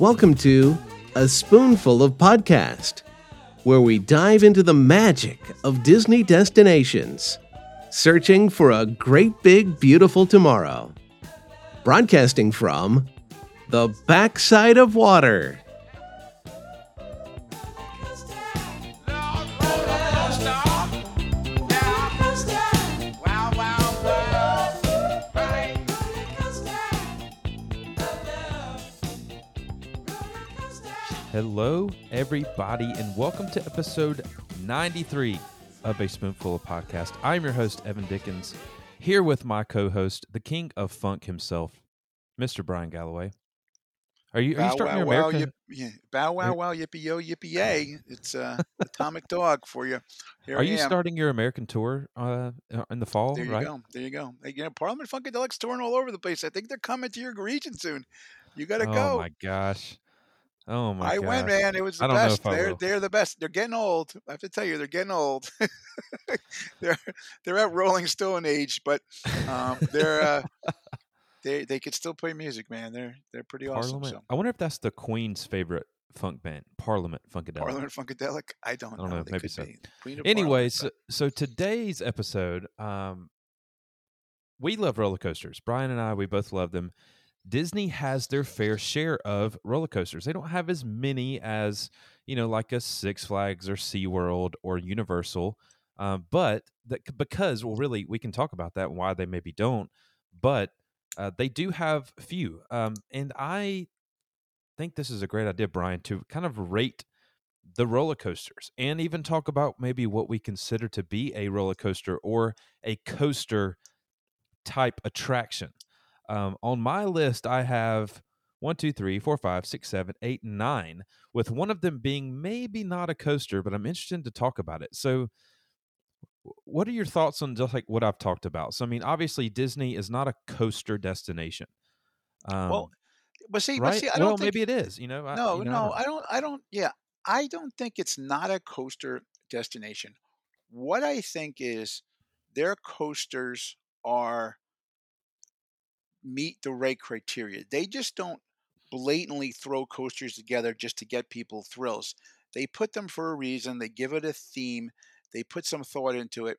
Welcome to A Spoonful of Podcast, where we dive into the magic of Disney destinations, searching for a great big beautiful tomorrow. Broadcasting from the backside of water. Hello, everybody, and welcome to episode 93 of A Spoonful of Podcast. I'm your host, Evan Dickens, here with my co host, the king of funk himself, Mr. Bryan Galloway. Are you, are you starting wow your wow American? yip, yeah. bow wow wow yippee yo yippee yay! It's uh, Atomic Dog for you. Here Are I you am. starting your American tour uh, in the fall? There you right? go. There you go. You know, Parliament Funkadelic's touring all over the place. I think they're coming to your region soon. You got to oh go. Oh my gosh! Oh my god. I gosh! went, man. It was the best. They're they're the best. They're getting old. I have to tell you, they're getting old. they're they're at Rolling Stone age, but um, they're uh, they they could still play music, man. They're they're pretty awesome. Parliament. So I wonder if that's the Queen's favorite funk band, Parliament Funkadelic. Parliament Funkadelic, I don't, I don't know, They maybe so. be. Queen of Anyways, Parliament, so, so today's episode, um, we love roller coasters. Bryan and I, we both love them. Disney has their fair share of roller coasters. They don't have as many as you know, like a Six Flags or SeaWorld or Universal, um, but that because well, really, we can talk about that and why they maybe don't, but uh, they do have few. Um, and I think this is a great idea, Bryan, to kind of rate the roller coasters and even talk about maybe what we consider to be a roller coaster or a coaster type attraction. Um, on my list, I have one, two, three, four, five, six, seven, eight, nine, with one of them being maybe not a coaster, but I'm interested to talk about it. So, what are your thoughts on just like what I've talked about? So, I mean, obviously, Disney is not a coaster destination. Um, well, but see, right? but see, I don't think maybe it is. You know, I, no, you know, no, I I don't, I don't. Yeah, I don't think it's not a coaster destination. What I think is their coasters are meet the right criteria. They just don't blatantly throw coasters together just to get people thrills. They put them for a reason. They give it a theme. They put some thought into it,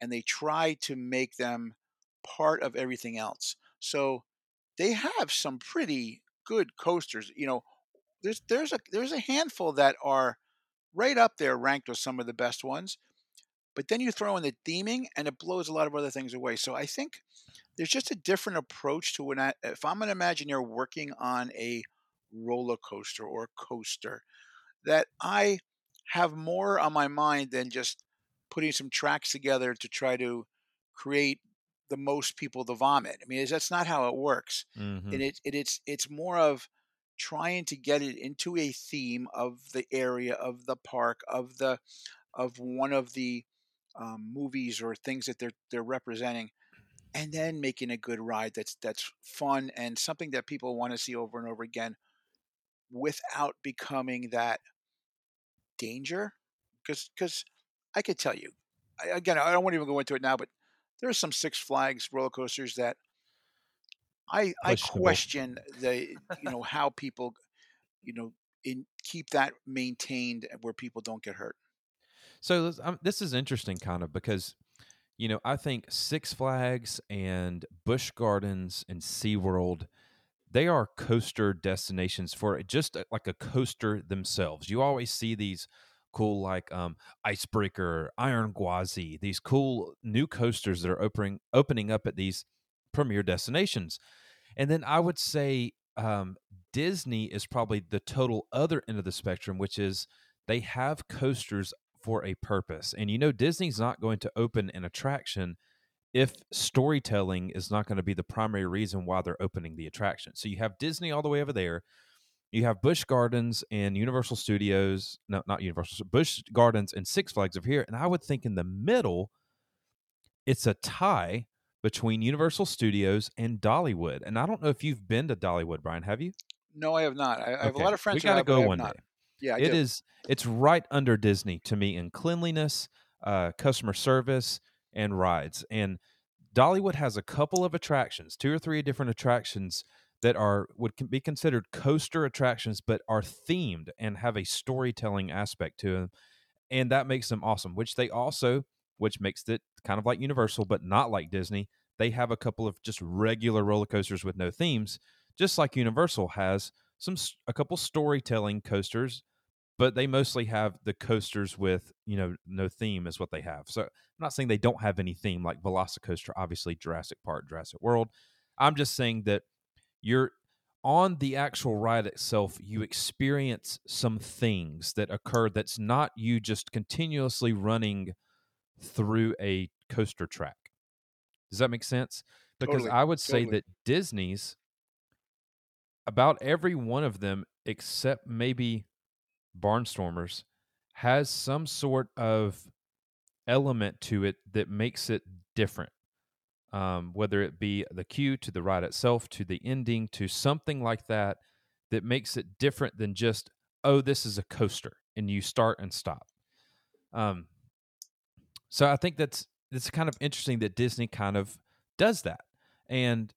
and they try to make them part of everything else. So they have some pretty good coasters. You know, there's there's a there's a handful that are right up there ranked with some of the best ones. But then you throw in the theming, and it blows a lot of other things away. So I think there's just a different approach to when I, if I'm an Imagineer working on a roller coaster or coaster, that I have more on my mind than just putting some tracks together to try to create the most people to vomit. I mean, that's not how it works Mhm. and it, it it's it's more of trying to get it into a theme of the area of the park of the of one of the um, movies or things that they're they're representing and then making a good ride that's that's fun and something that people want to see over and over again without becoming that danger because because i could tell you I, again i don't want to even go into it now but there are some six flags roller coasters that I I question the you know how people you know in keep that maintained where people don't get hurt. So um, this is interesting, kind of, because you know I think Six Flags and Busch Gardens and SeaWorld, they are coaster destinations for just a- like a coaster themselves. You always see these cool like um, Icebreaker, Iron Gwazi, these cool new coasters that are opening opening up at these premier destinations. And then I would say um, Disney is probably the total other end of the spectrum, which is they have coasters for a purpose. And you know, Disney's not going to open an attraction if storytelling is not going to be the primary reason why they're opening the attraction. So you have Disney all the way over there. You have Busch Gardens and Universal Studios, no, not Universal, Busch Gardens and Six Flags over here. And I would think in the middle, it's a tie between Universal Studios and Dollywood. And I don't know if you've been to Dollywood, Bryan. Have you? No, I have not. I, I have a lot of friends. We got to have, but I go one not. day. Yeah, I It do. is. It's right under Disney to me in cleanliness, uh, customer service, and rides. And Dollywood has a couple of attractions, two or three different attractions that are would be considered coaster attractions but are themed and have a storytelling aspect to them and that makes them awesome which they also which makes it kind of like universal but not like disney they have a couple of just regular roller coasters with no themes just like universal has some a couple storytelling coasters but they mostly have the coasters with you know no theme is what they have. So i'm not saying they don't have any theme like velocicoaster obviously jurassic park jurassic world. I'm just saying that you're on the actual ride itself you experience some things that occur that's not you just continuously running through a coaster track. Does that make sense? Because Totally, i would say totally. that disney's about every one of them except maybe barnstormers has some sort of element to it that makes it different um, whether it be the cue to the ride itself to the ending to something like that that makes it different than just oh this is a coaster and you start and stop. Um, so i think that's it's kind of interesting that disney kind of does that and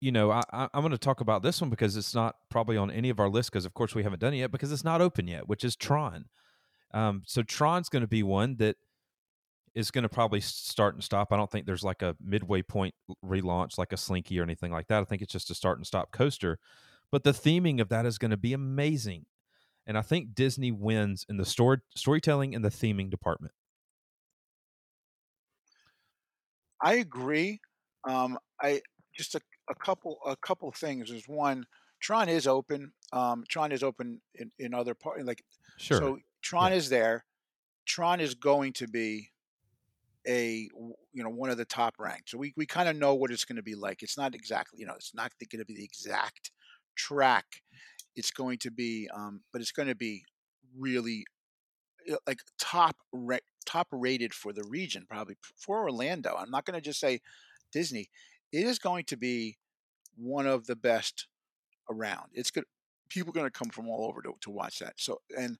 you know I, I, i'm going to talk about this one because it's not probably on any of our list because of course we haven't done it yet because it's not open yet which is tron um, so tron's going to be one that is going to probably start and stop. I don't think there's like a midway point relaunch like a Slinky or anything like that. I think it's just a start and stop coaster. But the theming of that is going to be amazing. And I think Disney wins in the story, storytelling and the theming department. I agree. Um, I just a, a couple a couple things is one. Tron is open. Um, Tron is open in, in other part like Sure. so. Tron is there. Tron is going to be a you know one of the top ranked. So we we kind of know what it's going to be like. It's not exactly you know it's not going to be the exact track. It's going to be um, but it's going to be really uh, like top top rated for the region probably for Orlando. I'm not going to just say Disney. It is going to be one of the best around. It's good. People are going to come from all over to, to watch that. So and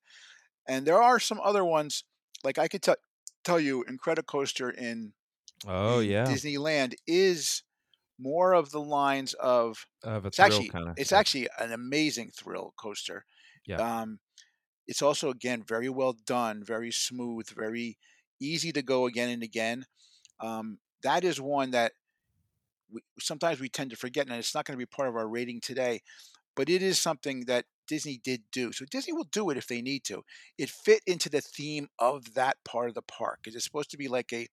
and there are some other ones like I could tell tell you Incredicoaster in oh in yeah, Disneyland is more of the lines of of a it's thrill actually kind of. it's actually an amazing thrill coaster. Yeah. Um, it's also again very well done, very smooth, very easy to go again and again. Um, that is one that we, sometimes we tend to forget, and it's not going to be part of our rating today, but it is something that Disney did do. So Disney will do it if they need to. It fit into the theme of that part of the park. It's supposed to be like a,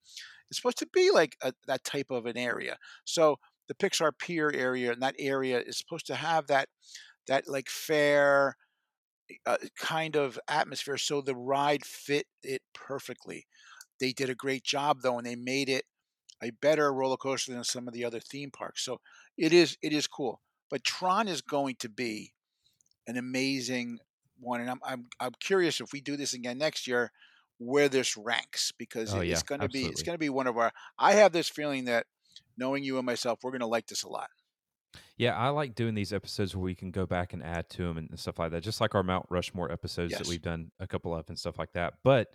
it's supposed to be like a, that type of an area. So the Pixar Pier area and that area is supposed to have that, that like fair uh, kind of atmosphere. So the ride fit it perfectly. They did a great job though, and they made it a better roller coaster than some of the other theme parks. So it is it is cool. But Tron is going to be an amazing one, and I'm I'm I'm curious if we do this again next year, where this ranks because Oh it- yeah, it's going to be it's going to be one of our. I have this feeling that knowing you and myself, we're going to like this a lot. Yeah, I like doing these episodes where we can go back and add to them and stuff like that, just like our Mount Rushmore episodes that we've done a couple of and stuff like that. But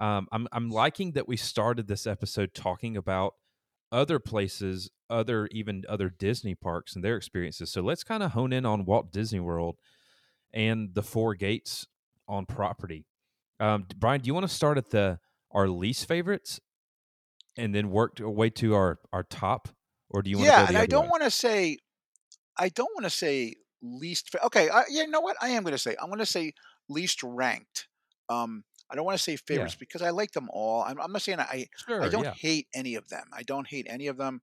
um, I'm I'm liking that we started this episode talking about other places, other even other Disney parks and their experiences. So let's kind of hone in on Walt Disney World and the four gates on property. Um, Bryan, do you want to start at the our least favorites and then work our way to our our top, or do you want to yeah, and I don't want to say I don't want to say least. fa- Okay, I, yeah, you know what? I am going to say I'm going to say least ranked. Um, I don't want to say favorites because I like them all. I'm, I'm not saying I I don't yeah. hate any of them. I don't hate any of them.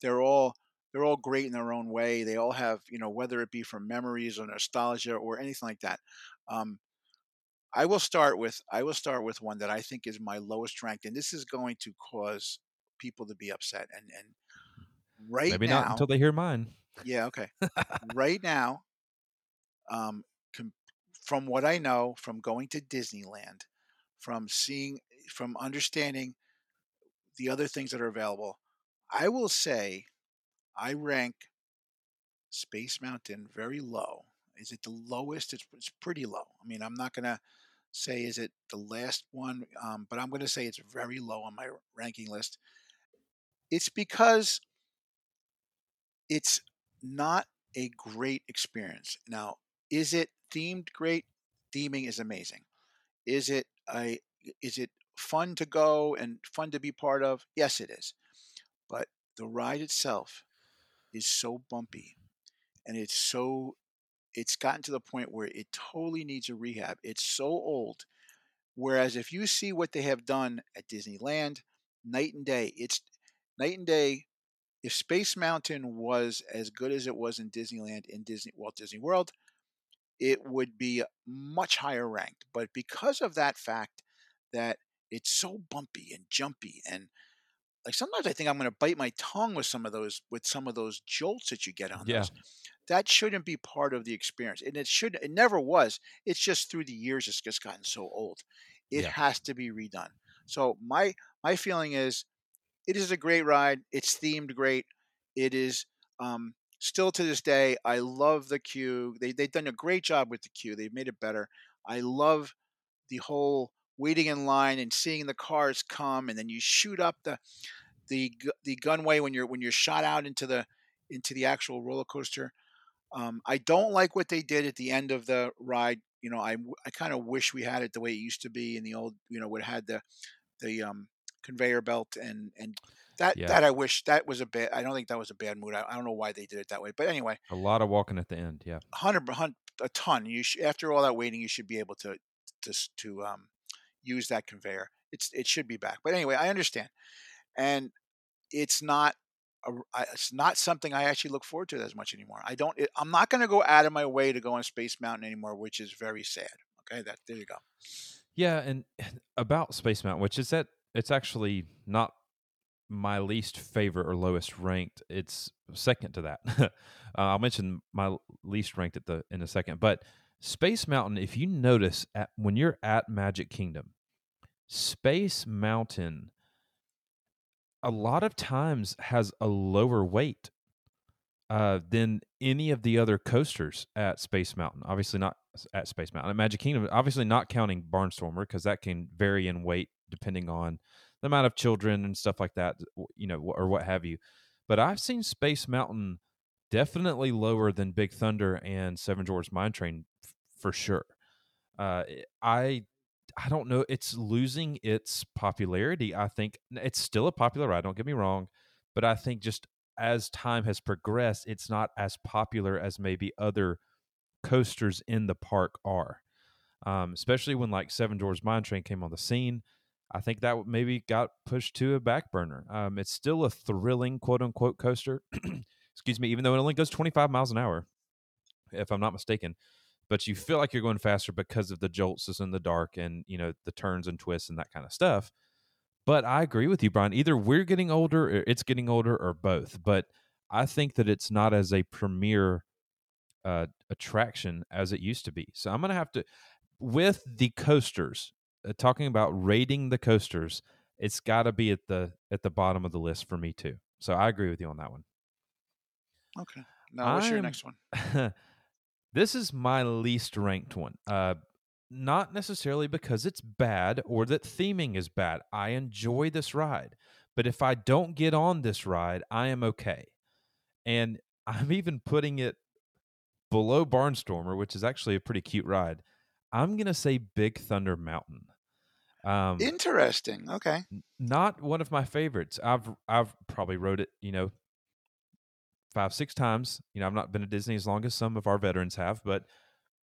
They're all they're all great in their own way. They all have you know whether it be from memories or nostalgia or anything like that. Um, I will start with I will start with one that I think is my lowest ranked, and this is going to cause people to be upset. And and right Maybe not until they hear mine. yeah, okay right now, um, com- from what I know, from going to Disneyland, from seeing, from understanding the other things that are available, I will say I rank Space Mountain very low. Is it the lowest? It's, it's pretty low. I mean, I'm not going to say is it the last one, um, but I'm going to say it's very low on my ranking list. It's because it's not a great experience. Now, is it themed great? Theming is amazing. Is it a is it fun to go and fun to be part of? Yes, it is. But the ride itself is so bumpy and it's so it's gotten to the point where it totally needs a rehab. It's so old. Whereas if you see what they have done at Disneyland, night and day, it's night and day. If Space Mountain was as good as it was in Disneyland in Disney Walt Disney World, it would be much higher ranked. But because of that fact that it's so bumpy and jumpy and like sometimes I think I'm going to bite my tongue with some of those with some of those jolts that you get on Yeah. those. That shouldn't be part of the experience, and it should. It never was. It's just through the years it's just gotten so old. It Yeah. has to be redone. So my my feeling is, it is a great ride. It's themed great. It is um, still to this day. I love the queue. They they've done a great job with the queue. They've made it better. I love the whole waiting in line and seeing the cars come, and then you shoot up the the the gunway when you're when you're shot out into the into the actual roller coaster. Um, I don't like what they did at the end of the ride. You know, I, I kind of wish we had it the way it used to be in the old. You know, it had the the um, conveyor belt and and that Yeah. that I wish that was a bad. I don't think that was a bad mood. I, I don't know why they did it that way, but anyway, A lot of walking at the end. Yeah. hundred hun- a ton. You sh- after all that waiting, you should be able to to to um, use that conveyor. It's it should be back. But anyway, I understand, and it's not. A, I, it's not something I actually look forward to as much anymore. I don't. It, I'm not going to go out of my way to go on Space Mountain anymore, which is very sad. Okay, that there you go. Yeah, and about Space Mountain, which is that it's actually not my least favorite or lowest ranked. It's second to that. uh, I'll mention my least ranked at the in a second. But Space Mountain, if you notice at when you're at Magic Kingdom, Space Mountain a lot of times has a lower wait uh, than any of the other coasters at Space Mountain. Obviously, not at Space Mountain. At Magic Kingdom, obviously not counting Barnstormer because that can vary in wait depending on the amount of children and stuff like that, you know, or what have you. But I've seen Space Mountain definitely lower than Big Thunder and Seven Dwarfs Mine Train f- for sure. Uh, I I don't know. It's losing its popularity. I think it's still a popular ride. Don't get me wrong, but I think just as time has progressed, it's not as popular as maybe other coasters in the park are. Um, especially when like Seven Dwarfs Mine Train came on the scene. I think that maybe got pushed to a back burner. Um, it's still a thrilling quote unquote coaster. Excuse me, even though it only goes 25 miles an hour, if I'm not mistaken. But you feel like you're going faster because of the jolts in the dark and you know the turns and twists and that kind of stuff. But I agree with you, Bryan. Either we're getting older, or it's getting older, or both. But I think that it's not as a premier uh, attraction as it used to be. So I'm to have to, with the coasters, uh, talking about rating the coasters, it's got to be at the at the bottom of the list for me too. So I agree with you on that one. Okay. Now, what's your I'm- next one? this is my least ranked one. Uh, not necessarily because it's bad or that theming is bad. I enjoy this ride, but if I don't get on this ride, I am okay. And I'm even putting it below Barnstormer, which is actually a pretty cute ride. I'm gonna say Big Thunder Mountain. Um, Interesting. Okay. not one of my favorites. I've I've probably rode it, you know, five six times. You know, I've not been to Disney as long as some of our veterans have, but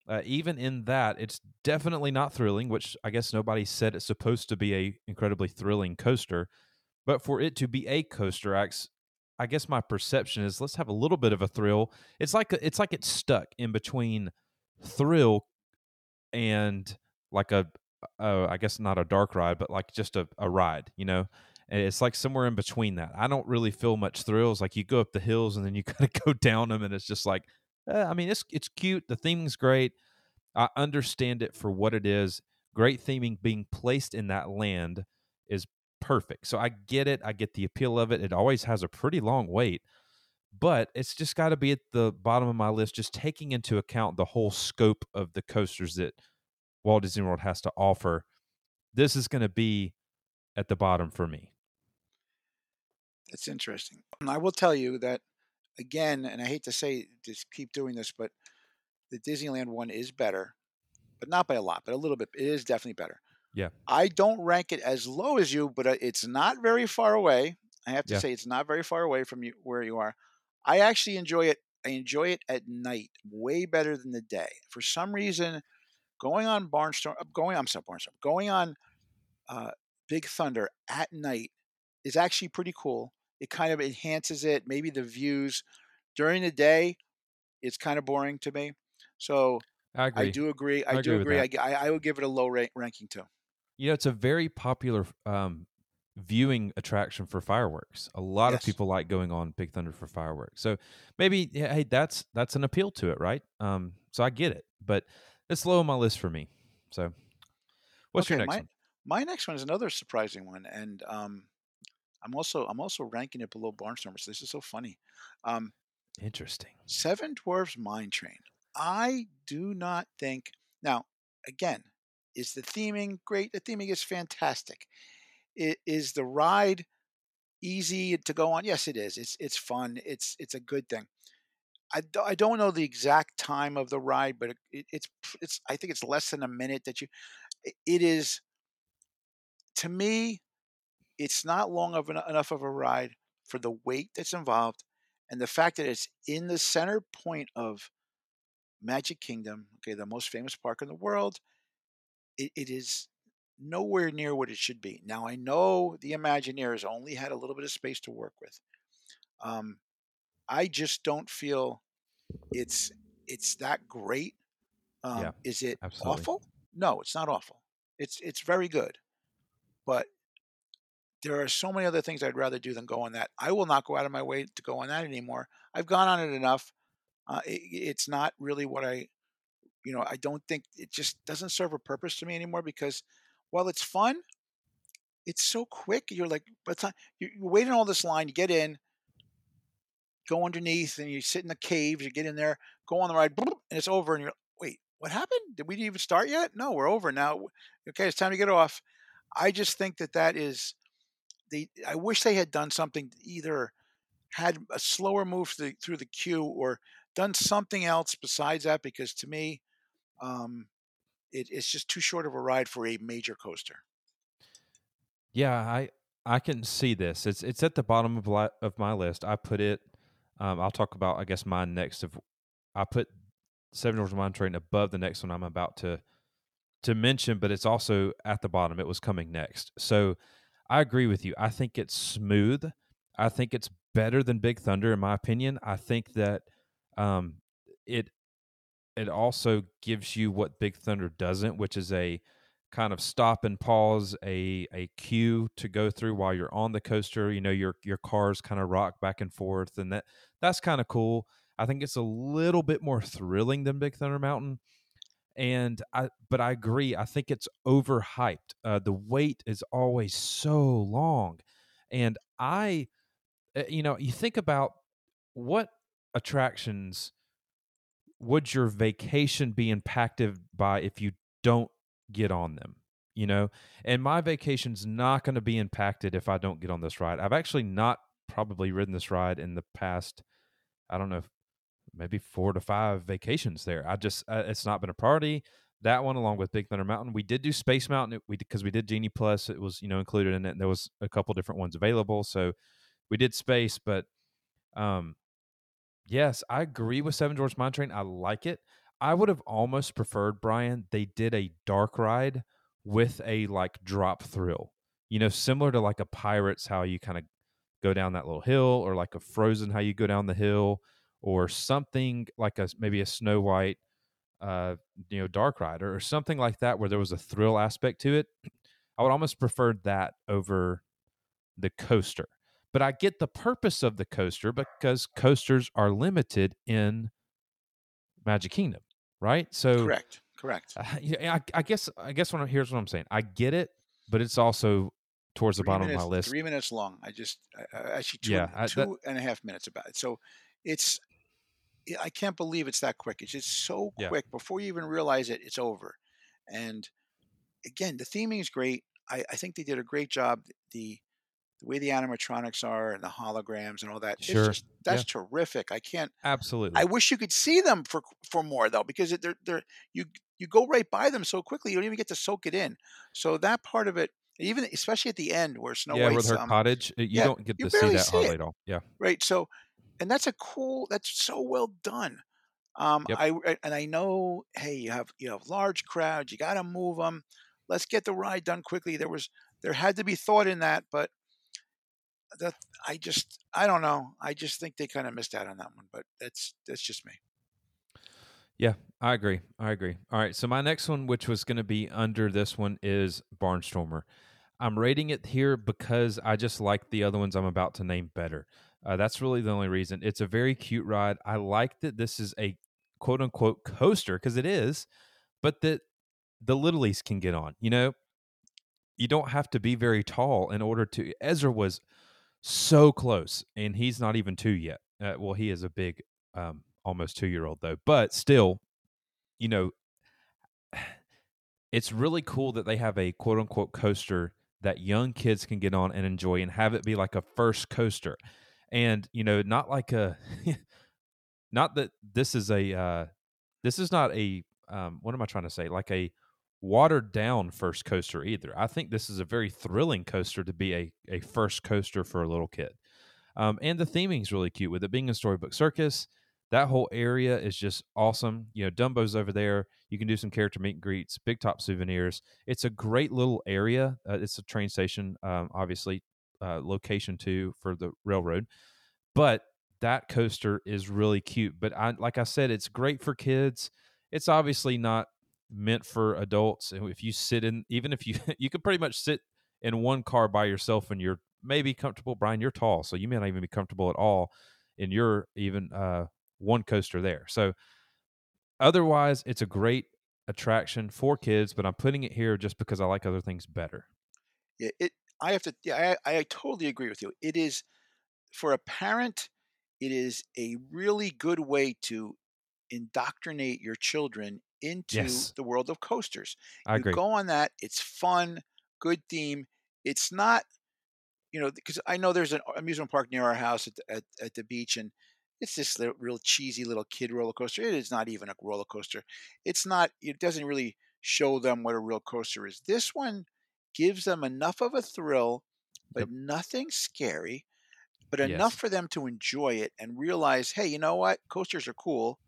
uh, even in that, it's definitely not thrilling. Which I guess nobody said it's supposed to be a incredibly thrilling coaster, but for it to be a coaster, I, I guess my perception is let's have a little bit of a thrill. It's like a, it's like it's stuck in between thrill and like a uh, I guess not a dark ride, but like just a, a ride, you know? And it's like somewhere in between that. I don't really feel much thrills. Like you go up the hills and then you kind of go down them, and it's just like, uh, I mean, it's it's cute. The theming's great. I understand it for what it is. Great theming being placed in that land is perfect. So I get it. I get the appeal of it. It always has a pretty long wait, but it's just got to be at the bottom of my list, just taking into account the whole scope of the coasters that Walt Disney World has to offer. This is going to be at the bottom for me. That's interesting. And I will tell you that again, and I hate to say just keep doing this, but the Disneyland one is better, but not by a lot, but a little bit. It is definitely better. Yeah. I don't rank it as low as you, but uh, it's not very far away. I have to Yeah. say it's not very far away from you where you are. I actually enjoy it. I enjoy it at night way better than the day. For some reason, going on Barnstorm, uh, going I'm sorry, Barnstorm, going on uh, Big Thunder at night is actually pretty cool. It kind of enhances it. Maybe the views during the day, it's kind of boring to me. So I agree. I do agree. I, I do agree agree. I, I, would give it a low ra- ranking too. You know, it's a very popular um, viewing attraction for fireworks. A lot Yes. of people like going on Big Thunder for fireworks. So maybe, yeah, hey, that's that's an appeal to it, right? Um, so I get it, but it's low on my list for me. So, what's your next my, one? My next one is another surprising one, and um, I'm also I'm also ranking it below Barnstormers. This is so funny. Um, Interesting. Seven Dwarfs Mine Train. I do not think now. Again, is the theming great? The theming is fantastic. I- Is the ride easy to go on? Yes, it is. It's it's fun. It's it's a good thing. I, I don't know the exact time of the ride, but it, it's it's I think it's less than a minute that you. It is to me, it's not long of an, enough of a ride for the wait that's involved and the fact that it's in the center point of Magic Kingdom, okay, the most famous park in the world. It, it is nowhere near what it should be. Now I know the Imagineers only had a little bit of space to work with. Um, I just don't feel it's it's that great. Um, Yeah, is it absolutely. awful? No, it's not awful. It's it's very good, but there are so many other things I'd rather do than go on that. I will not go out of my way to go on that anymore. I've gone on it enough. Uh, it, it's not really what I, you know, I don't think it just doesn't serve a purpose to me anymore because while it's fun, it's so quick. You're like, but you, you wait in all this line, you get in, go underneath, and you sit in the caves. You get in there, go on the ride, and it's over. And you're, wait, what happened? Did we even start yet? No, we're over now. Okay, it's time to get off. I just think that that is they. I wish they had done something either had a slower move through the, through the queue or done something else besides that because to me, um, it, it's just too short of a ride for a major coaster. Yeah, I I can see this. It's it's at the bottom of li- of my list. I put it. Um, I'll talk about I guess mine next. Of I put Seven Dwarfs Mine Train above the next one I'm about to to mention, but it's also at the bottom. It was coming next. So I agree with you. I think it's smooth. I think it's better than Big Thunder in my opinion. I think that um, it it also gives you what Big Thunder doesn't, which is a kind of stop and pause, a a queue to go through while you're on the coaster. You know, your your cars kind of rock back and forth, and that that's kind of cool. I think it's a little bit more thrilling than Big Thunder Mountain, and I but I agree. I think it's overhyped. Uh, the wait is always so long, and I, uh, you know, you think about what attractions would your vacation be impacted by if you don't get on them you know and my vacation's not going to be impacted if i don't get on this ride i've actually not probably ridden this ride in the past i don't know maybe four to five vacations there i just uh, it's not been a priority that one along with big thunder mountain we did do space mountain we because we did genie plus it was you know included in it and there was a couple different ones available so we did space but um Yes, I agree with Seven george Mine Train. I like it. I would have almost preferred Bryan. They did a dark ride with a like drop thrill. You know, similar to like a Pirates, how you kind of go down that little hill, or like a Frozen, how you go down the hill, or something like a maybe a Snow White, uh, you know, dark ride, or something like that, where there was a thrill aspect to it. I would almost prefer that over the coaster but I get the purpose of the coaster because coasters are limited in Magic Kingdom, right? So, Correct. Correct. uh, yeah, I, I guess I guess what I'm, here's what I'm saying. I get it, but it's also towards the bottom minutes, of my list. Three minutes long. I just actually two, Yeah, I- that- two and a half minutes about it. So it's I- can't believe it's that quick. It's just so Yeah. quick. Before you even realize it, it's over. And again, the theming is great. I, I think they did a great job. The the way the animatronics are and the holograms and all that. Sure. It's just that's terrific. I can't. Absolutely. I wish you could see them for for more though, because they're they're you you go right by them so quickly you don't even get to soak it in. So that part of it, even especially at the end where Snow yeah, with her um, cottage, uh, you yeah, don't get to see that see at all. Yeah. right. So, and that's a cool. That's so well done. Um, Yep. I- and I know, hey, you have you have large crowds, you got to move them. Let's get the ride done quickly. There was there had to be thought in that, but that I just I don't know. I just think they kind of missed out on that one. But that's that's just me. Yeah, I agree. I agree. All right. So my next one, which was going to be under this one, is Barnstormer. I'm rating it here because I just like the other ones I'm about to name better. Uh, that's really the only reason. It's a very cute ride. I like that this is a quote unquote coaster because it is, but that the littlies can get on. You know, you don't have to be very tall in order to. Ezra was so close, and he's not even two yet. Uh, well, he is a big, um, almost two year old though, but still, you know, it's really cool that they have a quote unquote coaster that young kids can get on and enjoy and have it be like a first coaster. And, you know, not like a, not that this is a, uh, this is not a, um, what am I trying to say? Like a watered down first coaster either. I think this is a very thrilling coaster to be a, a first coaster for a little kid. Um, and the theming is really cute with it being a storybook circus. That whole area is just awesome. You know, Dumbo's over there. You can do some character meet and greets, Big Top souvenirs. It's a great little area. Uh, it's a train station, um, obviously, uh, location too for the railroad. But that coaster is really cute. But I, like I said, it's great for kids. It's obviously not meant for adults. And if you sit in, even if you, you could pretty much sit in one car by yourself and you're maybe comfortable. Bryan, you're tall, so you may not even be comfortable at all in your even uh, one coaster there. So otherwise, it's a great attraction for kids, but I'm putting it here just because I like other things better. Yeah, it. I have to. Yeah, I, I totally agree with you. It is for a parent. It is a really good way to indoctrinate your children into Yes. the world of coasters. I you agree. go on that. It's fun, good theme. It's not, you know, because I know there's an amusement park near our house at the, at, at the beach, and it's this little, real cheesy little kid roller coaster. It is not even a roller coaster. It's not. It doesn't really show them what a real coaster is. This one gives them enough of a thrill, but Yep. nothing scary, but enough for them to enjoy it and realize, hey, you know what? Coasters are cool.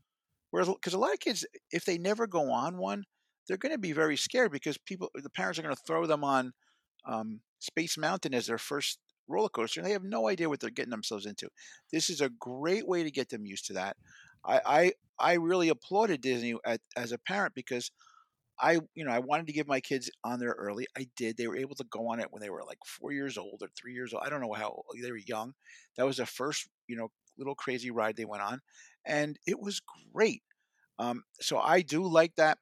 Whereas, because a lot of kids, if they never go on one, they're going to be very scared because people, the parents are going to throw them on um, Space Mountain as their first roller coaster, and they have no idea what they're getting themselves into. This is a great way to get them used to that. I I, I really applauded Disney at, as a parent because I you know I wanted to give my kids on there early. I did. They were able to go on it when they were like four years old or three years old. I don't know how they were young. That was the first you know little crazy ride they went on, and it was great. Um, so I do like that.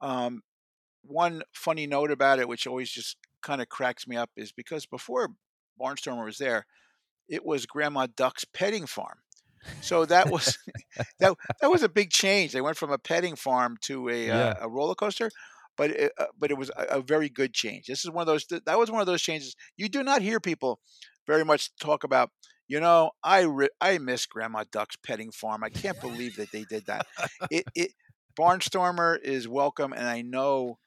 Um, one funny note about it, which always just kind of cracks me up, is because before Barnstormer was there, it was Grandma Duck's petting farm. So that was that that was a big change. They went from a petting farm to a Yeah. uh, a roller coaster, but it, uh, but it was a, a very good change. This is one of those that was one of those changes you do not hear people very much talk about. You know, I re- I miss Grandma Duck's petting farm. I can't believe that they did that. It it Barnstormer is welcome, and I know.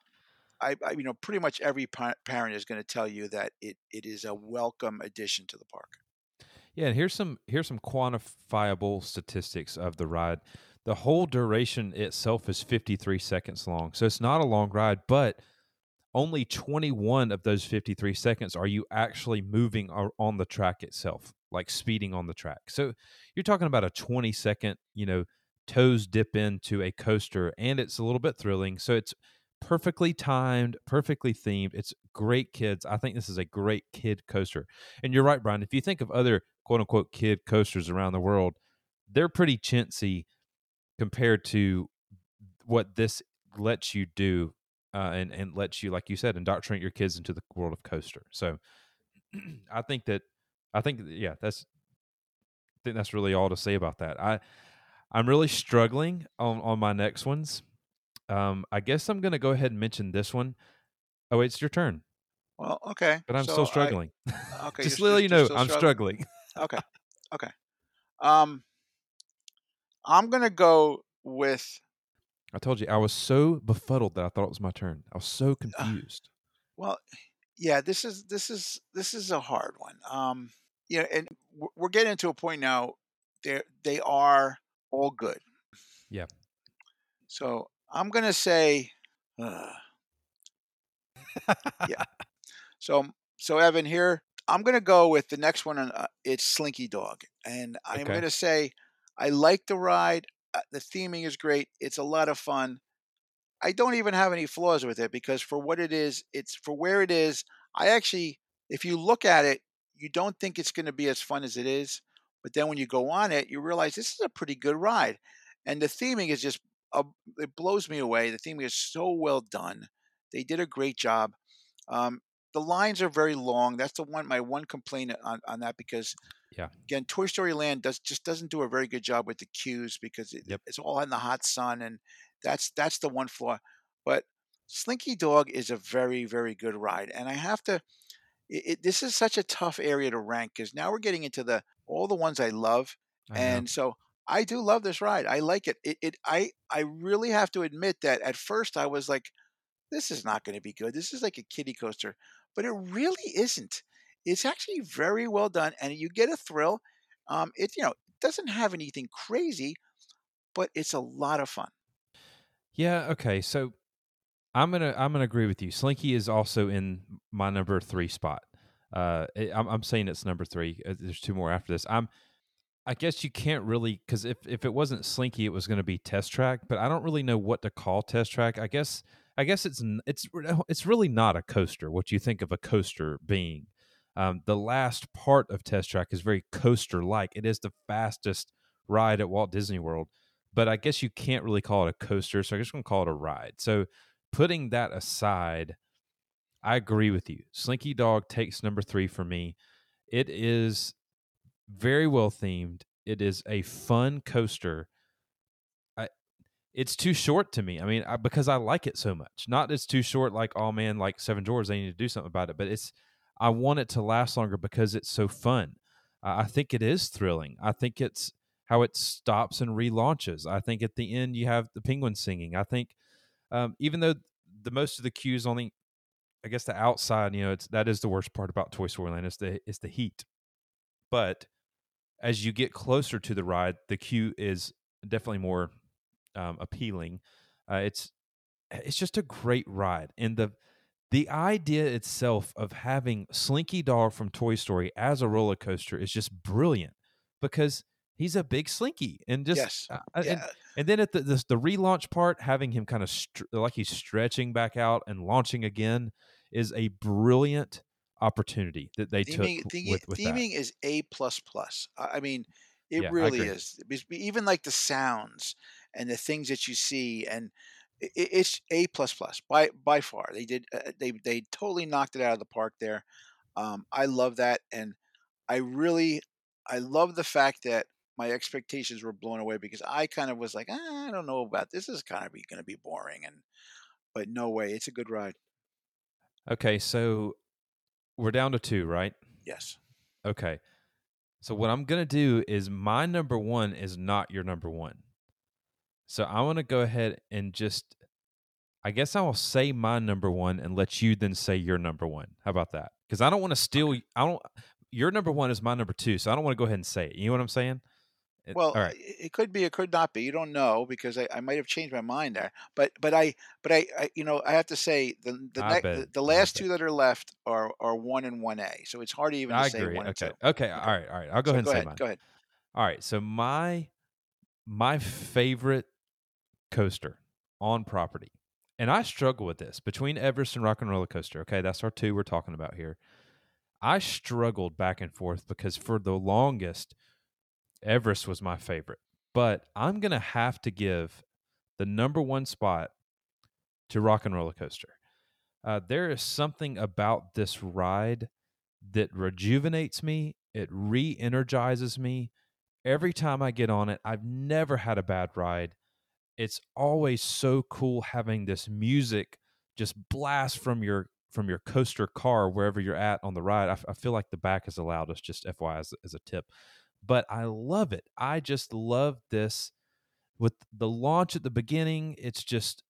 I, I you know pretty much every pa- parent is going to tell you that it, it is a welcome addition to the park. Yeah, and here's some here's some quantifiable statistics of the ride. The whole duration itself is 53 seconds long. So it's not a long ride, but only 21 of those 53 seconds are you actually moving on the track itself, like speeding on the track. So you're talking about a 20 second, you know, toes dip into a coaster and it's a little bit thrilling. So it's perfectly timed, perfectly themed. It's great kids. I think this is a great kid coaster. And you're right, Bryan. If you think of other quote unquote kid coasters around the world, they're pretty chintzy compared to what this lets you do uh, and and lets you, like you said, indoctrinate your kids into the world of coaster. So I think that I think yeah, that's I think that's really all to say about that. I I'm really struggling on on my next ones. Um, I guess I'm gonna go ahead and mention this one. Oh, it's your turn, Well, okay, but I'm so still I- struggling. Okay, just let you know, I'm struggling? struggling. Okay. Okay. Um, I'm gonna go with. I told you I was so befuddled that I thought it was my turn. I was so Uh, confused. well, yeah. This is this is this is a hard one. Um, yeah, and we're getting to a point now. They they are all good. Yeah. So I'm gonna say. Uh, yeah. So so Evan here. I'm gonna go with the next one. and, Uh, it's Slinky Dog, and I'm Okay. gonna say I like the ride. Uh, the theming is great. It's a lot of fun. I don't even have any flaws with it because for what it is, it's for where it is. I actually, if you look at it, you don't think it's going to be as fun as it is. But then when you go on it, you realize this is a pretty good ride. And the theming is just, uh, it blows me away. The theming is so well done. They did a great job. Um, the lines are very long. That's the one, my one complaint on, on that because Yeah. again, Toy Story Land does just doesn't do a very good job with the queues because it, Yep. it's all in the hot sun, and that's that's the one flaw. But Slinky Dog is a very very good ride, and I have to. It, it, this is such a tough area to rank because now we're getting into the all the ones I love, I know. and so I do love this ride. I like it. It, it I I really have to admit that at first I was like, this is not going to be good. This is like a kiddie coaster, but it really isn't. It's actually very well done, and you get a thrill. Um, it you know doesn't have anything crazy, but it's a lot of fun. Yeah. Okay. So I'm gonna I'm gonna agree with you. Slinky is also in my number three spot. Uh, I'm I'm saying it's number three. Uh, There's two more after this. I'm. I guess you can't really because if if it wasn't Slinky, it was going to be Test Track. But I don't really know what to call Test Track. I guess I guess it's it's it's really not a coaster. What you think of a coaster being. Um, the last part of Test Track is very coaster like. It is the fastest ride at Walt Disney World, but I guess you can't really call it a coaster. So I'm just going to call it a ride. So putting that aside, I agree with you. Slinky Dog takes number three for me. It is very well themed. It is a fun coaster. I, it's too short to me. I mean, I, because I like it so much. Not it's too short, like oh man, like Seven Dwarfs, they need to do something about it. But it's I want it to last longer because it's so fun. I I think it is thrilling. I think it's how it stops and relaunches. I think at the end you have the penguin singing. I think um, even though the most of the cues only, I guess the outside, you know, it's that is the worst part about Toy Story Land is the is the heat. But as you get closer to the ride, the queue is definitely more um, appealing. Uh, it's it's just a great ride, and the the idea itself of having Slinky Dog from Toy Story as a roller coaster is just brilliant because he's a big Slinky, and just yes, uh, and, yeah, and then at the the, the relaunch part, having him kind of str- like he's stretching back out and launching again is a brilliant opportunity that they theming, took theming, with with theming is a plus plus. I mean, it Yeah, really is. Even like the sounds and the things that you see, and it's a plus plus by by far. They did uh, they they totally knocked it out of the park there. Um, I love that, and I really I love the fact that my expectations were blown away because I kind of was like, "Ah, I don't know about this. Is kind of going to be boring, and but no way, it's a good ride. Okay, so we're down to two, right? Yes. Okay. So what I'm gonna do is my number one is not your number one. So I want to go ahead and just, I guess I will say my number one and let you then say your number one. How about that? Because I don't want to steal. I don't. Your number one is my number two, so I don't want to go ahead and say it. You know what I'm saying? It- Well, all right. it could be, it could not be. You don't know because I, I might have changed my mind there. But but I but I, I you know I have to say the the, ne- the, the last two that are left are are one and one A. So it's hard even to I say agree. one and Okay. two. Okay. All right. All right. I'll go So ahead and go say ahead. mine. Go ahead. All right. So my my favorite coaster on property, and I struggle with this between Everest and Rock and Roller Coaster. Okay, that's our two we're talking about here. I struggled back and forth because for the longest, Everest was my favorite, but I'm gonna have to give the number one spot to Rock and Roller Coaster. Uh, there is something about this ride that rejuvenates me. It re-energizes me every time I get on it. I've never had a bad ride. It's always so cool having this music just blast from your from your coaster car wherever you're at on the ride. I, f- I feel like the back is allowed us just FYI as, as a tip, but I love it. I just love this with the launch at the beginning. It's just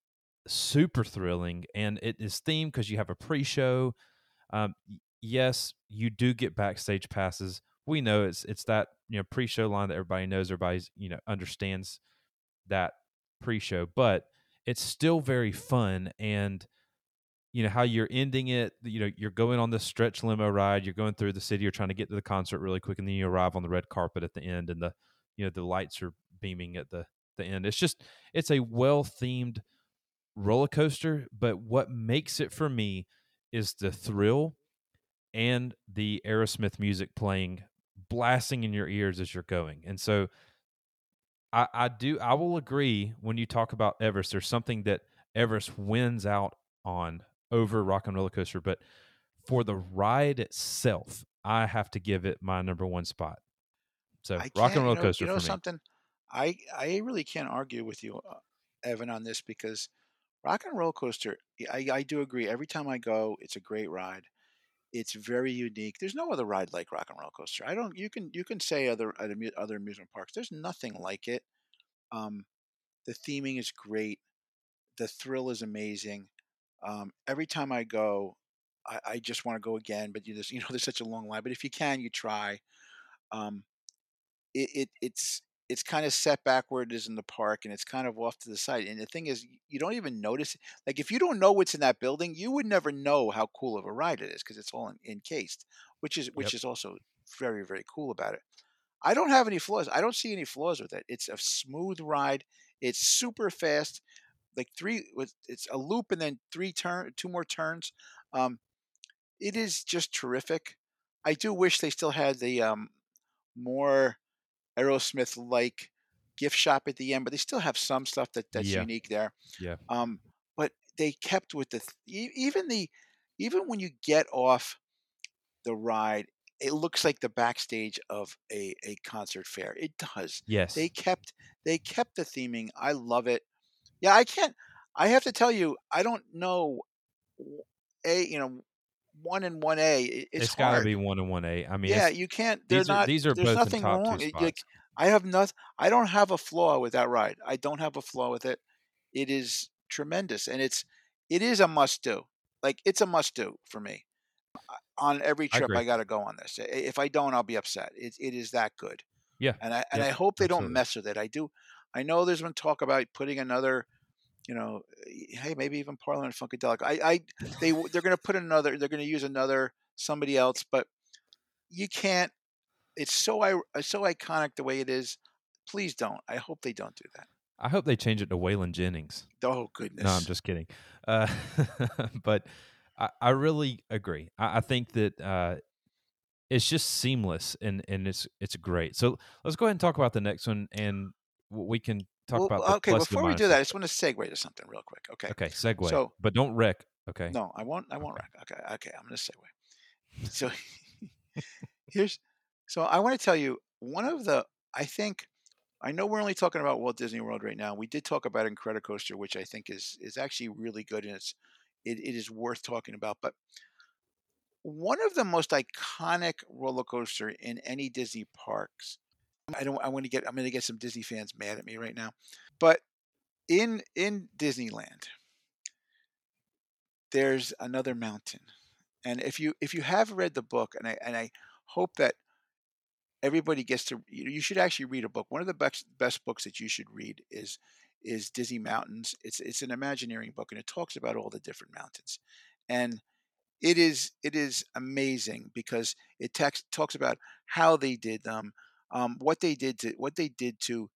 super thrilling and it is themed because you have a pre-show. Um, yes, you do get backstage passes. We know it's it's that you know pre-show line that everybody knows, everybody's you know understands that pre-show, but it's still very fun and you know how you're ending it you know you're going on the stretch limo ride you're going through the city you're trying to get to the concert really quick and then you arrive on the red carpet at the end and the you know the lights are beaming at the the end. It's just it's a well themed roller coaster but what makes it for me is the thrill and the aerosmith music playing blasting in your ears as you're going and so i i do i will agree when you talk about everest there's something that everest wins out on over Rock and Roller Coaster, but for the ride itself, I have to give it my number one spot. So Rock and Roller you know, Coaster You know for me. something? I I really can't argue with you, uh, Evan, on this because Rock and Roller Coaster. I I do agree. Every time I go, it's a great ride. It's very unique. There's no other ride like Rock and Roller Coaster. I don't. You can you can say other other other amusement parks. There's nothing like it. Um, the theming is great. The thrill is amazing. Um, every time I go, I, I just want to go again. But you just you know there's such a long line. But if you can, you try. Um, it, it it's it's kind of set back where it is in the park and it's kind of off to the side and the thing is you don't even notice like if you don't know what's in that building you would never know how cool of a ride it is because it's all en- encased which is which Yep. is also very very cool about it i don't have any flaws i don't see any flaws with it it's a smooth ride it's super fast like three with it's a loop and then three turn two more turns um it is just terrific i do wish they still had the um more Aerosmith like gift shop at the end, but they still have some stuff that that's Yeah. unique there. Yeah. Um, but they kept with the even the even when you get off the ride, it looks like the backstage of a a concert fair. It does. Yes. They kept they kept the theming. I love it. Yeah, I can't. I have to tell you, I don't know. A, you know one and one A. it- It's, it's got to be one and one A. I mean, yeah, you can't. They're these are not. these are there's both nothing in top wrong. two It- spots. like, I have nothing. I don't have a flaw with that ride. I don't have a flaw with it. It is tremendous, and it's it is a must do. Like it's a must do for me. Uh, on every trip, agree. I, got to go on this. If I don't, I'll be upset. It it is that good. Yeah, and I and yeah, I hope they don't mess with it. I do. I know there's been talk about putting another. You know, hey, maybe even Parliament Funkadelic. I, I, they, they're going to put another. They're going to use another somebody else, but you can't. It's so I, so iconic the way it is. Please don't. I hope they don't do that. I hope they change it to Waylon Jennings. Oh goodness. No, I'm just kidding. Uh, but I, I really agree. I, I think that uh, it's just seamless and, and it's it's great. So let's go ahead and talk about the next one, and we can talk Well, about the okay, before we do that, I just want to segue to something real quick. Okay. Okay, segue. So- but don't wreck. Okay. No, I won't. I won't Okay. wreck. Okay. Okay. I'm going to segue. So here's. So I want to tell you one of the. I think. I know we're only talking about Walt Disney World right now. We did talk about Incredicoaster, which I think is is actually really good and it's it, it is worth talking about. But one of the most iconic roller coaster in any Disney parks. I don't. I want to get. I'm going to get some Disney fans mad at me right now, but in in Disneyland, there's another mountain, and if you if you have read the book, and I and I hope that everybody gets to. You should actually read a book. One of the best best books that you should read is is Disney Mountains. It's it's an Imagineering book, and it talks about all the different mountains, and it is it is amazing because it tex- talks about how they did them, um, what they did to what they did to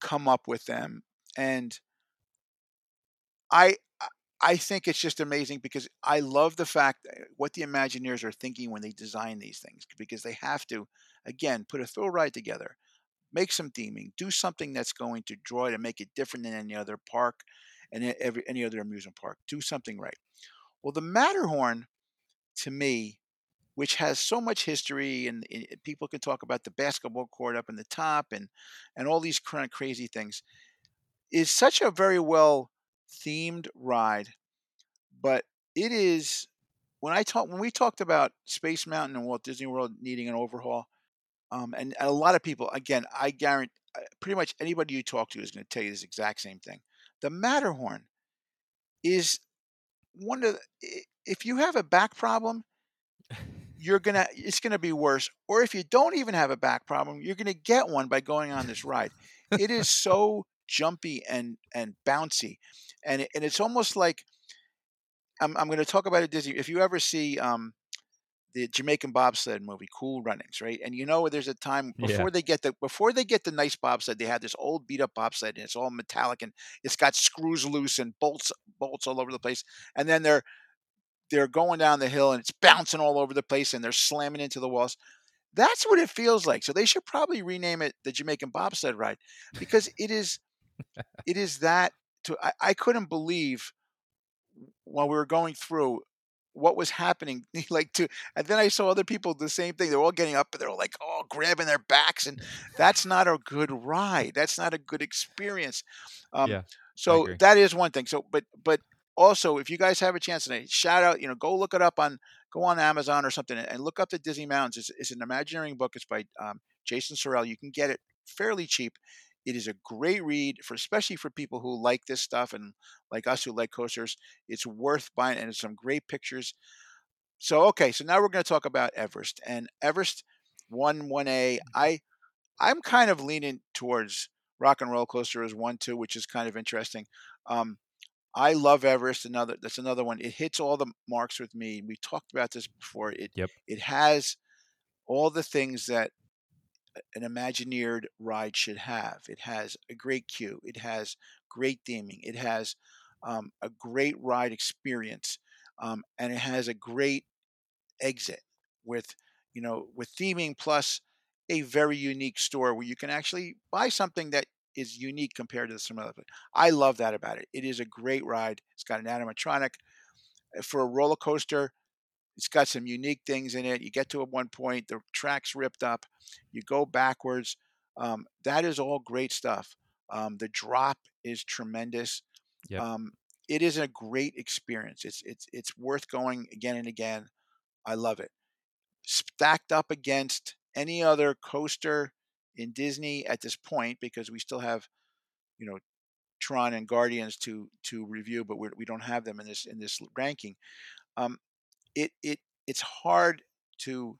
come up with them, and I I- think it's just amazing because I love the fact what the Imagineers are thinking when they design these things because they have to again put a thrill ride together, make some theming, do something that's going to draw it and make it different than any other park and every any other amusement park. Do something right. Well, the Matterhorn, to me, which has so much history, and, and people can talk about the basketball court up in the top, and and all these of crazy things, is such a very well themed ride, but it is when I talk when we talked about Space Mountain and Walt Disney World needing an overhaul, um, and, and a lot of people, again, I guarantee, uh, pretty much anybody you talk to is going to tell you this exact same thing. The Matterhorn is one of the, if you have a back problem, you're gonna it's gonna be worse. Or if you don't even have a back problem, you're gonna get one by going on this ride. it is so jumpy and and bouncy, and it, and it's almost like I'm I'm to talk about it Disney. If you ever see um the Jamaican bobsled movie, Cool Runnings, right? And you know, there's a time before Yeah. they get the before they get the nice bobsled, they had this old beat up bobsled, and it's all metallic and it's got screws loose and bolts bolts all over the place. And then they're they're going down the hill and it's bouncing all over the place and they're slamming into the walls. That's what it feels like. So they should probably rename it the Jamaican bobsled ride because it is it is that to I, I couldn't believe while we were going through what was happening like to and then i saw other people the same thing they're all getting up and they're all like oh grabbing their backs and that's not a good ride that's not a good experience um, Yeah, so that is one thing so but but also if you guys have a chance tonight shout out you know go look it up on go on amazon or something and look up the disney mountains it's, it's an imagineering book. It's by um, Jason Surrell. You can get it fairly cheap. It is a great read for especially for people who like this stuff and like us who like coasters. It's worth buying and it's some great pictures. So okay so now we're going to talk about everest and everest 1 1a i i'm kind of leaning towards rock and roll coaster as 1 2 which is kind of interesting. Um i love everest another that's another one it hits all the marks with me we talked about this before it Yep. it has all the things that an Imagineered ride should have. It has a great queue. It has great theming. It has um, a great ride experience, um, and it has a great exit with you know with theming plus a very unique store where you can actually buy something that is unique compared to some other. I love that about it. It is a great ride. It's got an animatronic Uh, for a roller coaster. It's got some unique things in it. You get to at one point, the track's ripped up. You go backwards. Um, that is all great stuff. Um, the drop is tremendous. Yep. Um, it is a great experience. It's it's it's worth going again and again. I love it. Stacked up against any other coaster in Disney at this point, because we still have, you know, Tron and Guardians to to review, but we're, we don't have them in this in this ranking. Um, it it it's hard to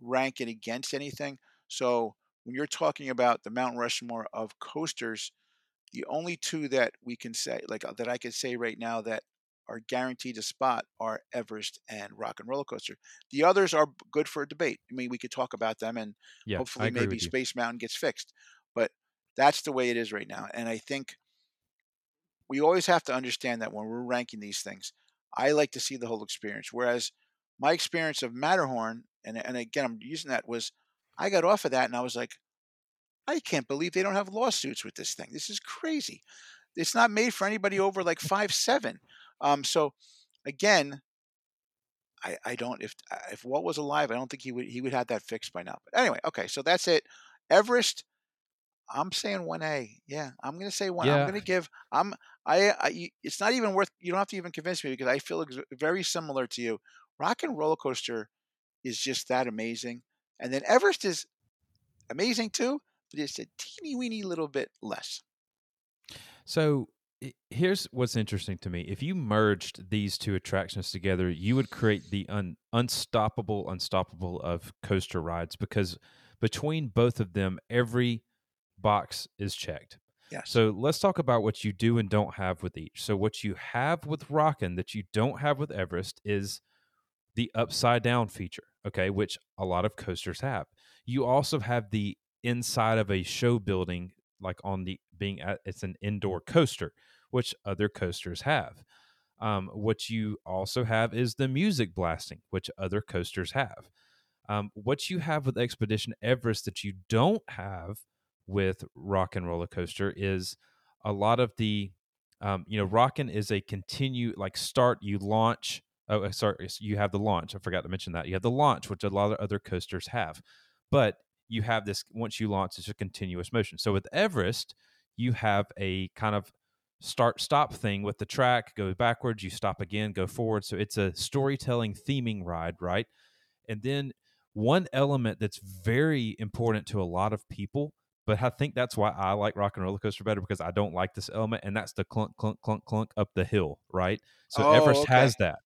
rank it against anything. So when you're talking about the Mount Rushmore of coasters, the only two that we can say, like uh, that I can say right now that are guaranteed a spot are Everest and Rock and Roller Coaster. The others are good for a debate. I mean, we could talk about them, and Yeah, hopefully maybe. Space Mountain gets fixed. But that's the way it is right now. And I think we always have to understand that when we're ranking these things, I like to see the whole experience. Whereas my experience of Matterhorn, and and again I'm using that was I got off of that and I was like, I can't believe they don't have lawsuits with this thing. This is crazy. It's not made for anybody over like five seven. Um, so again, I, I don't if uh, if Walt was alive, I don't think he would he would have that fixed by now. But anyway, okay, so that's it. Everest, I'm saying one A. Yeah, I'm gonna say one. I'm gonna give. I'm I, I. It's not even worth. You don't have to even convince me because I feel ex- very similar to you. Rock and roller coaster is just that amazing, and then Everest is amazing too, but it's a teeny weeny little bit less. So here's what's interesting to me. If you merged these two attractions together, you would create the un- unstoppable, unstoppable of coaster rides because between both of them, every box is checked. Yes. So let's talk about what you do and don't have with each. So what you have with Rockin' that you don't have with Everest is the upside down feature, okay, which a lot of coasters have. You also have the inside of a show building, like on the being at it's an indoor coaster, which other coasters have. Um, what you also have is the music blasting, which other coasters have. Um, what you have with Expedition Everest that you don't have with Rock and Roller Coaster is a lot of the, um, you know, Rockin' is a continue like start you launch. Oh, uh, sorry, you have the launch. I forgot to mention that you have the launch, which a lot of other coasters have, but you have this once you launch, it's a continuous motion. So with Everest, you have a kind of start stop thing with the track go backwards you stop again go forward. So it's a storytelling theming ride right? And then one element that's very important to a lot of people but i think that's why i like rock and roller coaster better because i don't like this element and that's the clunk clunk clunk clunk up the hill right? So Oh, everest okay. has that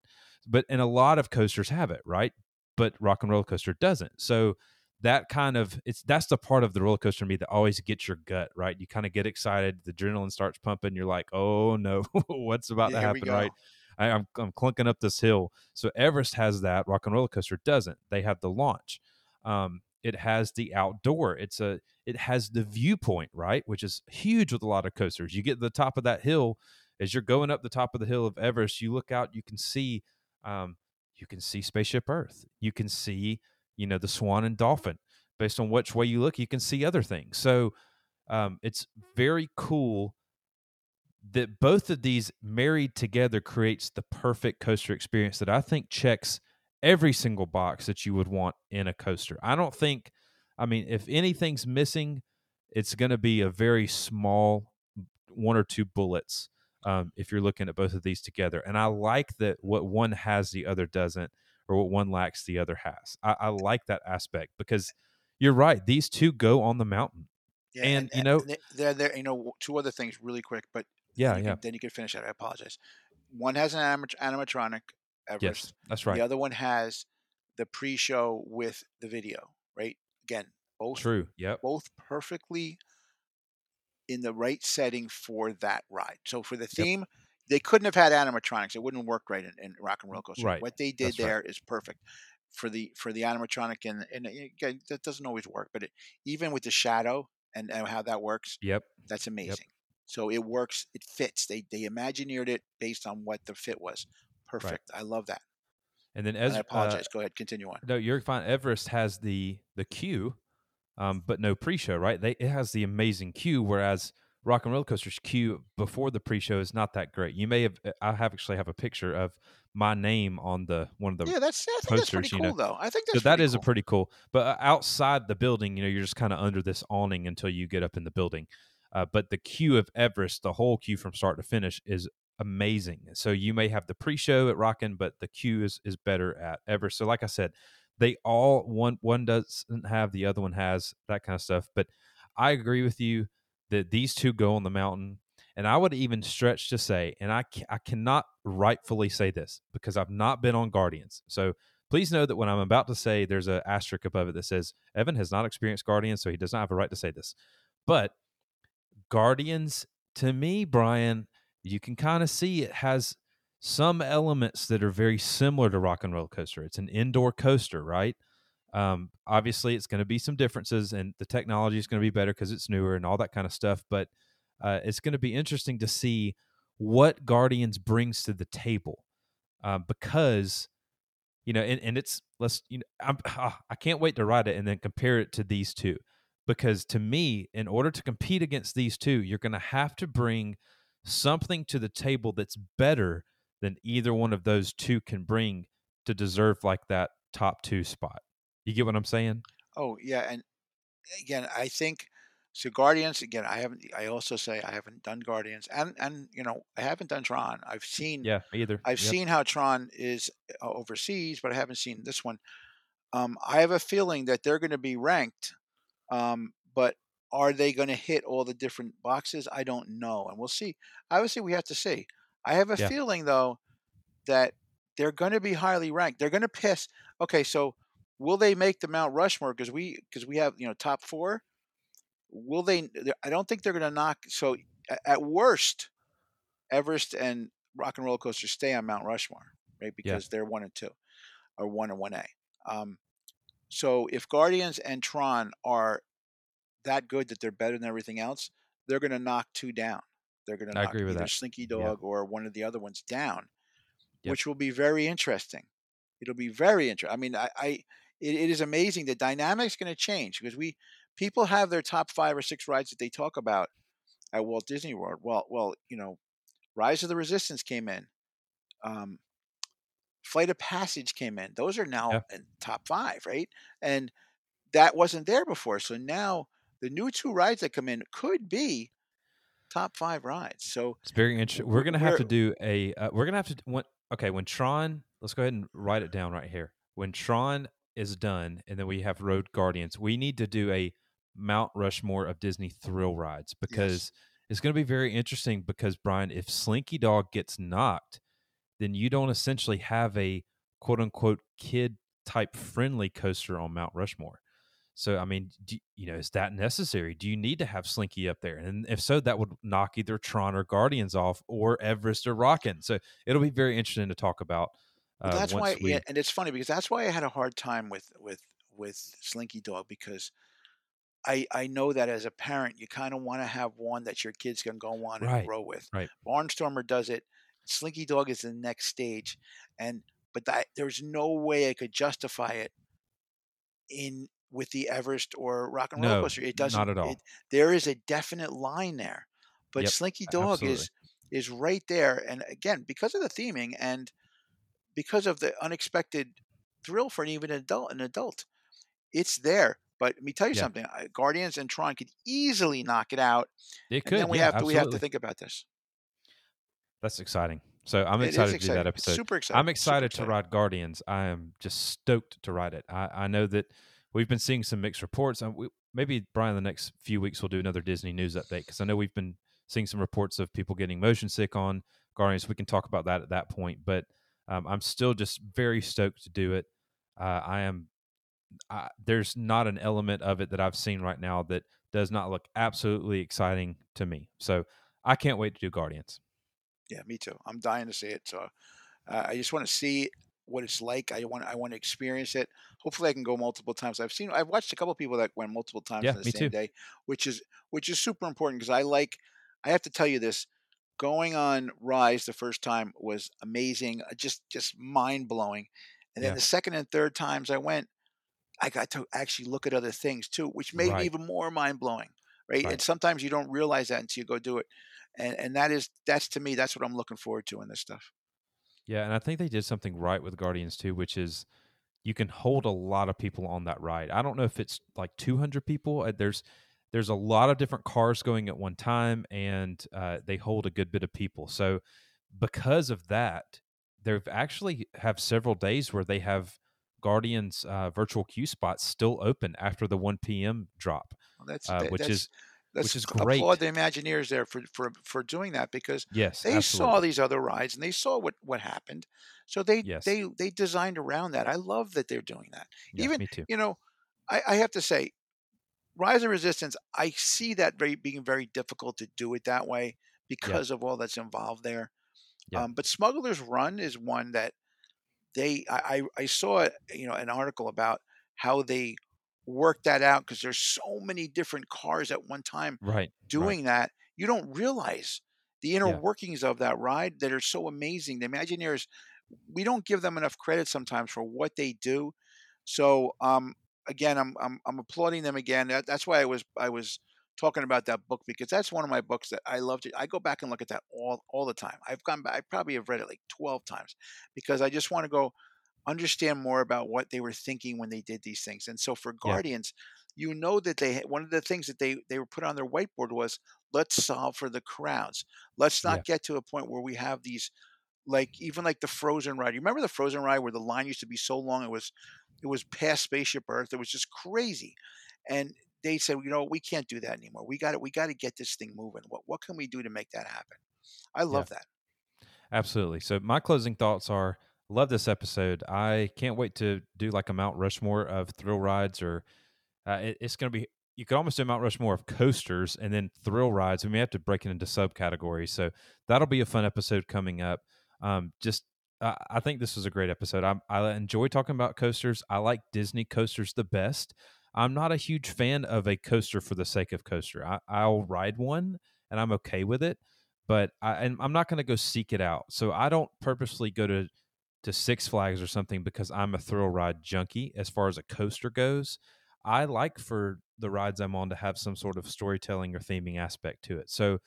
but and a lot of coasters have it right? But rock and roller coaster doesn't. So that kind of it's that's the part of the roller coaster to me that always gets your gut right? You kind of get excited the adrenaline starts pumping you're like oh no what's about Yeah, to happen right? I, I'm, I'm clunking up this hill. So everest has that rock and roller coaster doesn't. They have the launch. Um, it has the outdoor. It's a it has the viewpoint right? Which is huge with a lot of coasters. You get to the top of that hill as you're going up the top of the hill of everest you look out you can see um, you can see spaceship earth. You can see you know the swan and dolphin based on which way you look you can see other things. So um, it's very cool that both of these married together creates the perfect coaster experience that i think checks every single box that you would want in a coaster. I don't think i mean if anything's missing it's going to be a very small one or two bullets um, if you're looking at both of these together. And i like that what one has the other doesn't or what one lacks the other has i, I like that aspect because you're right these two go on the mountain Yeah, And, you know- they're there. You know, two other things really quick, but yeah yeah Can, then you can finish that. I apologize. One has an animat- animatronic Everest. yes that's right The other one has the pre-show with the video. Right. Again, both true Yeah, both perfectly in the right setting for that ride. So for the theme, they couldn't have had animatronics. It wouldn't work right in, in Rock and Roller Coaster. Right. What they did That's right. there is perfect for the for the animatronic and and again, that doesn't always work, but it, even with the shadow and, and how that works, yep that's amazing. So it works. It fits. They they imagineered it based on what the fit was. Perfect. I love that. and then And as I uh, apologize. Go ahead. Continue on. No, you're fine. Everest has the the queue, um, but no pre-show, right? They it has the amazing queue, whereas Rock and Roller Coaster's queue before the pre-show is not that great. You may have uh, I have actually have a picture of my name on the one of the yeah, that's I think that's pretty posters, you cool know. though. I think so that's that pretty is a pretty cool. But uh, outside the building, you know, you're just kind of under this awning until you get up in the building. Uh, but the queue of Everest, the whole queue from start to finish, is amazing. So you may have the pre-show at Rockin', but the queue is is better at Everest. So like I said, they all one one doesn't have, the other one has that kind of stuff. But I agree with you that these two go on the mountain. And I would even stretch to say, and I, I cannot rightfully say this because I've not been on Guardians. So please know that when I'm about to say, there's an asterisk above it that says Evan has not experienced Guardians, so he does not have a right to say this. But Guardians, to me, Bryan, you can kind of see it has some elements that are very similar to Rock and Roller Coaster. It's an indoor coaster, right? Um, obviously, it's going to be some differences, and the technology is going to be better because it's newer and all that kind of stuff. But uh, it's going to be interesting to see what Guardians brings to the table um, because you know, and, and it's let's you know, I'm, ah, I can't wait to ride it and then compare it to these two because to me, in order to compete against these two, you're going to have to bring something to the table that's better than either one of those two can bring to deserve like that top two spot. You get what I'm saying? Oh yeah, and again, I think so. Guardians again. I haven't. I also say I haven't done Guardians, and and you know I haven't done Tron. I've seen. Yeah, either. I've Yep. seen how Tron is uh, overseas, but I haven't seen this one. Um, I have a feeling that they're going to be ranked, um, but are they going to hit all the different boxes? I don't know, and we'll see. Obviously, we have to see. I have a Yeah. feeling though that they're going to be highly ranked. They're going to piss. Okay, so will they make the Mount Rushmore? Because we because we have you know top four. Will they? I don't think they're going to knock. So at worst, Everest and Rock and Roller Coaster stay on Mount Rushmore, right? Because they're one and two, or one and one A. Um, so if Guardians and Tron are that good that they're better than everything else, they're going to knock two down. They're going to knock agree with either that. Slinky Yeah. Dog or one of the other ones down, Yep. which will be very interesting. It'll be very interesting. I mean, I, I it, it is amazing. The dynamic's going to change because we people have their top five or six rides that they talk about at Walt Disney World. Well, well, you know, Rise of the Resistance came in. Um, Flight of Passage came in. Those are now Yeah. in top five, right? And that wasn't there before. So now the new two rides that come in could be top five rides. So it's very interesting. We're gonna have to do a. Uh, we're gonna have to when, okay when Tron. Let's go ahead and write it down right here. When Tron is done, and then we have rode Guardians, we need to do a Mount Rushmore of Disney thrill rides because yes. it's going to be very interesting. Because Bryan, if Slinky Dog gets knocked, then you don't essentially have a quote unquote kid type friendly coaster on Mount Rushmore. So, I mean, do, you know, is that necessary? Do you need to have Slinky up there? And if so, that would knock either Tron or Guardians off, or Everest or Rockin'. So, it'll be very interesting to talk about. Uh, well, that's why, we... yeah, and it's funny because that's why I had a hard time with with with Slinky Dog because I I know that as a parent, you kind of want to have one that your kids can go on right. and grow with. Right. Barnstormer does it. Slinky Dog is the next stage, and but that, there's no way I could justify it in with the Everest or Rock and Roller no, Coaster. It doesn't. Not at all. It, there is a definite line there, but yep, Slinky Dog absolutely. is is right there. And again, because of the theming and because of the unexpected thrill for an even adult, an adult, it's there. But let me tell you yeah. something: Guardians and Tron could easily knock it out. It could. And we yeah, have to absolutely. we have to think about this. That's exciting. So I'm excited to do that episode. Super excited. I'm excited, excited, to ride Guardians. I am just stoked to ride it. I, I know that we've been seeing some mixed reports. And we, maybe Bryan, the next few weeks we'll do another Disney news update because I know we've been seeing some reports of people getting motion sick on Guardians. We can talk about that at that point. But um, I'm still just very stoked to do it. Uh, I am. I, there's not an element of it that I've seen right now that does not look absolutely exciting to me. So I can't wait to do Guardians. Yeah, me too. I'm dying to see it. So uh, I just want to see what it's like. I want I want to experience it. Hopefully, I can go multiple times. I've seen I've watched a couple people that went multiple times yeah, in the same too. day, which is which is super important because I like. I have to tell you this. Going on Rise the first time was amazing, uh, just just mind blowing, and then yeah. the second and third times I went, I got to actually look at other things too, which made right. me even more mind blowing. Right? right? And sometimes you don't realize that until you go do it, and and that is that's to me that's what I'm looking forward to in this stuff. Yeah, and I think they did something right with Guardians too, which is you can hold a lot of people on that ride. I don't know if it's like 200 people. Uh, there's there's a lot of different cars going at one time, and uh, they hold a good bit of people. So because of that, they've actually have several days where they have Guardians uh, virtual queue spots still open after the 1 p.m. drop, well, that's, uh, which that's, is which is great. Applaud the Imagineers there for, for, for doing that because yes, they absolutely. saw these other rides and they saw what, what happened. So they yes. they they designed around that. I love that they're doing that. Yeah, Even me too. you know, I, I have to say, Rise of Resistance, I see that very being very difficult to do it that way because yeah. of all that's involved there. Yeah. Um, but Smuggler's Run is one that they I, I saw you know an article about how they work that out because there's so many different cars at one time right doing right. that you don't realize the inner Yeah. workings of that ride that are so amazing the imagineers we don't give them enough credit sometimes for what they do so um again i'm i'm, I'm applauding them again that, that's why i was i was talking about that book because that's one of my books that i love to i go back and look at that all all the time i've gone back i probably have read it like 12 times because i just want to go understand more about what they were thinking when they did these things. And so for Yeah. Guardians, you know that they one of the things that they they were put on their whiteboard was let's solve for the crowds. Let's Yeah. not get to a point where we have these like even like the Frozen ride. You remember the Frozen ride where the line used to be so long it was it was past Spaceship Earth. It was just crazy. And they said, you know, we can't do that anymore. We got to we got to get this thing moving. What what can we do to make that happen? I Yeah. love that. Absolutely. So my closing thoughts are love this episode. I can't wait to do like a Mount Rushmore of thrill rides, or uh, it, it's going to be. You could almost do Mount Rushmore of coasters and then thrill rides. We may have to break it into subcategories. So that'll be a fun episode coming up. Um, just I, think this was a great episode. I, I enjoy talking about coasters. I like Disney coasters the best. I'm not a huge fan of a coaster for the sake of coaster. I, I'll ride one and I'm okay with it, but I, and I'm not going to go seek it out. So I don't purposely go to to Six Flags or something because I'm a thrill ride junkie as far as a coaster goes. I like for the rides I'm on to have some sort of storytelling or theming aspect to it. So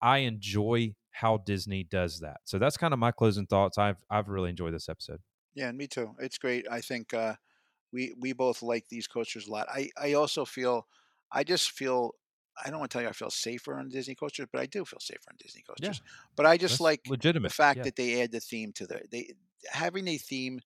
I enjoy how Disney does that. So that's kind of my closing thoughts. I've I've really enjoyed this episode. Yeah, and me too. It's great. I think uh, we we both like these coasters a lot. I I also feel I just feel I don't want to tell you I feel safer on Disney coasters, but I do feel safer on Disney Yeah, coasters. But I just that's like the legitimate. fact Yeah, that they add the theme to the they having a theme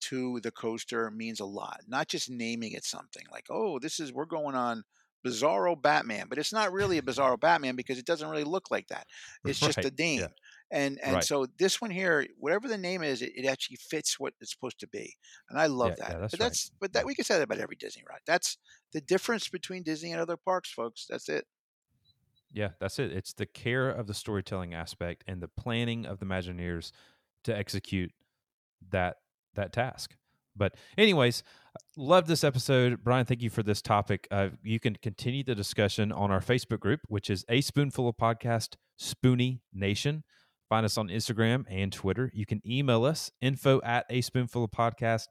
to the coaster means a lot. Not just naming it something like, oh, this is we're going on Bizarro Batman, but it's not really a Bizarro Batman because it doesn't really look like that. It's just a right. name. Yeah, And and right. so this one here, whatever the name is, it, it actually fits what it's supposed to be. And I love Yeah, that. yeah, that's but right. that's but that we can say that about every Disney ride. That's the difference between Disney and other parks, folks. That's it. Yeah, that's it. It's the care of the storytelling aspect and the planning of the Imagineers to execute that that task. But anyways, love this episode, Bryan. Thank you for this topic. Uh, you can continue the discussion on our Facebook group, which is a spoonful of podcast Spoonie Nation. Find us on Instagram and Twitter. You can email us info at a spoonful of podcast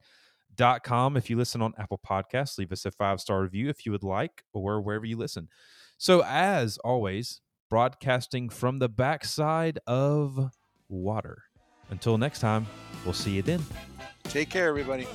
dot com if you listen on Apple Podcasts. Leave us a five star review if you would like, or wherever you listen. So, as always, broadcasting from the backside of water. Until next time, we'll see you then. Take care, everybody.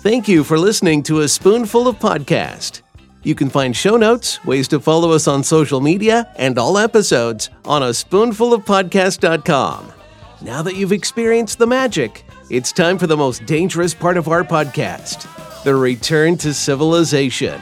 Thank you for listening to A Spoonful of Podcast. You can find show notes, ways to follow us on social media, and all episodes on a spoonfulofpodcast.com. Now that you've experienced the magic, it's time for the most dangerous part of our podcast the return to civilization.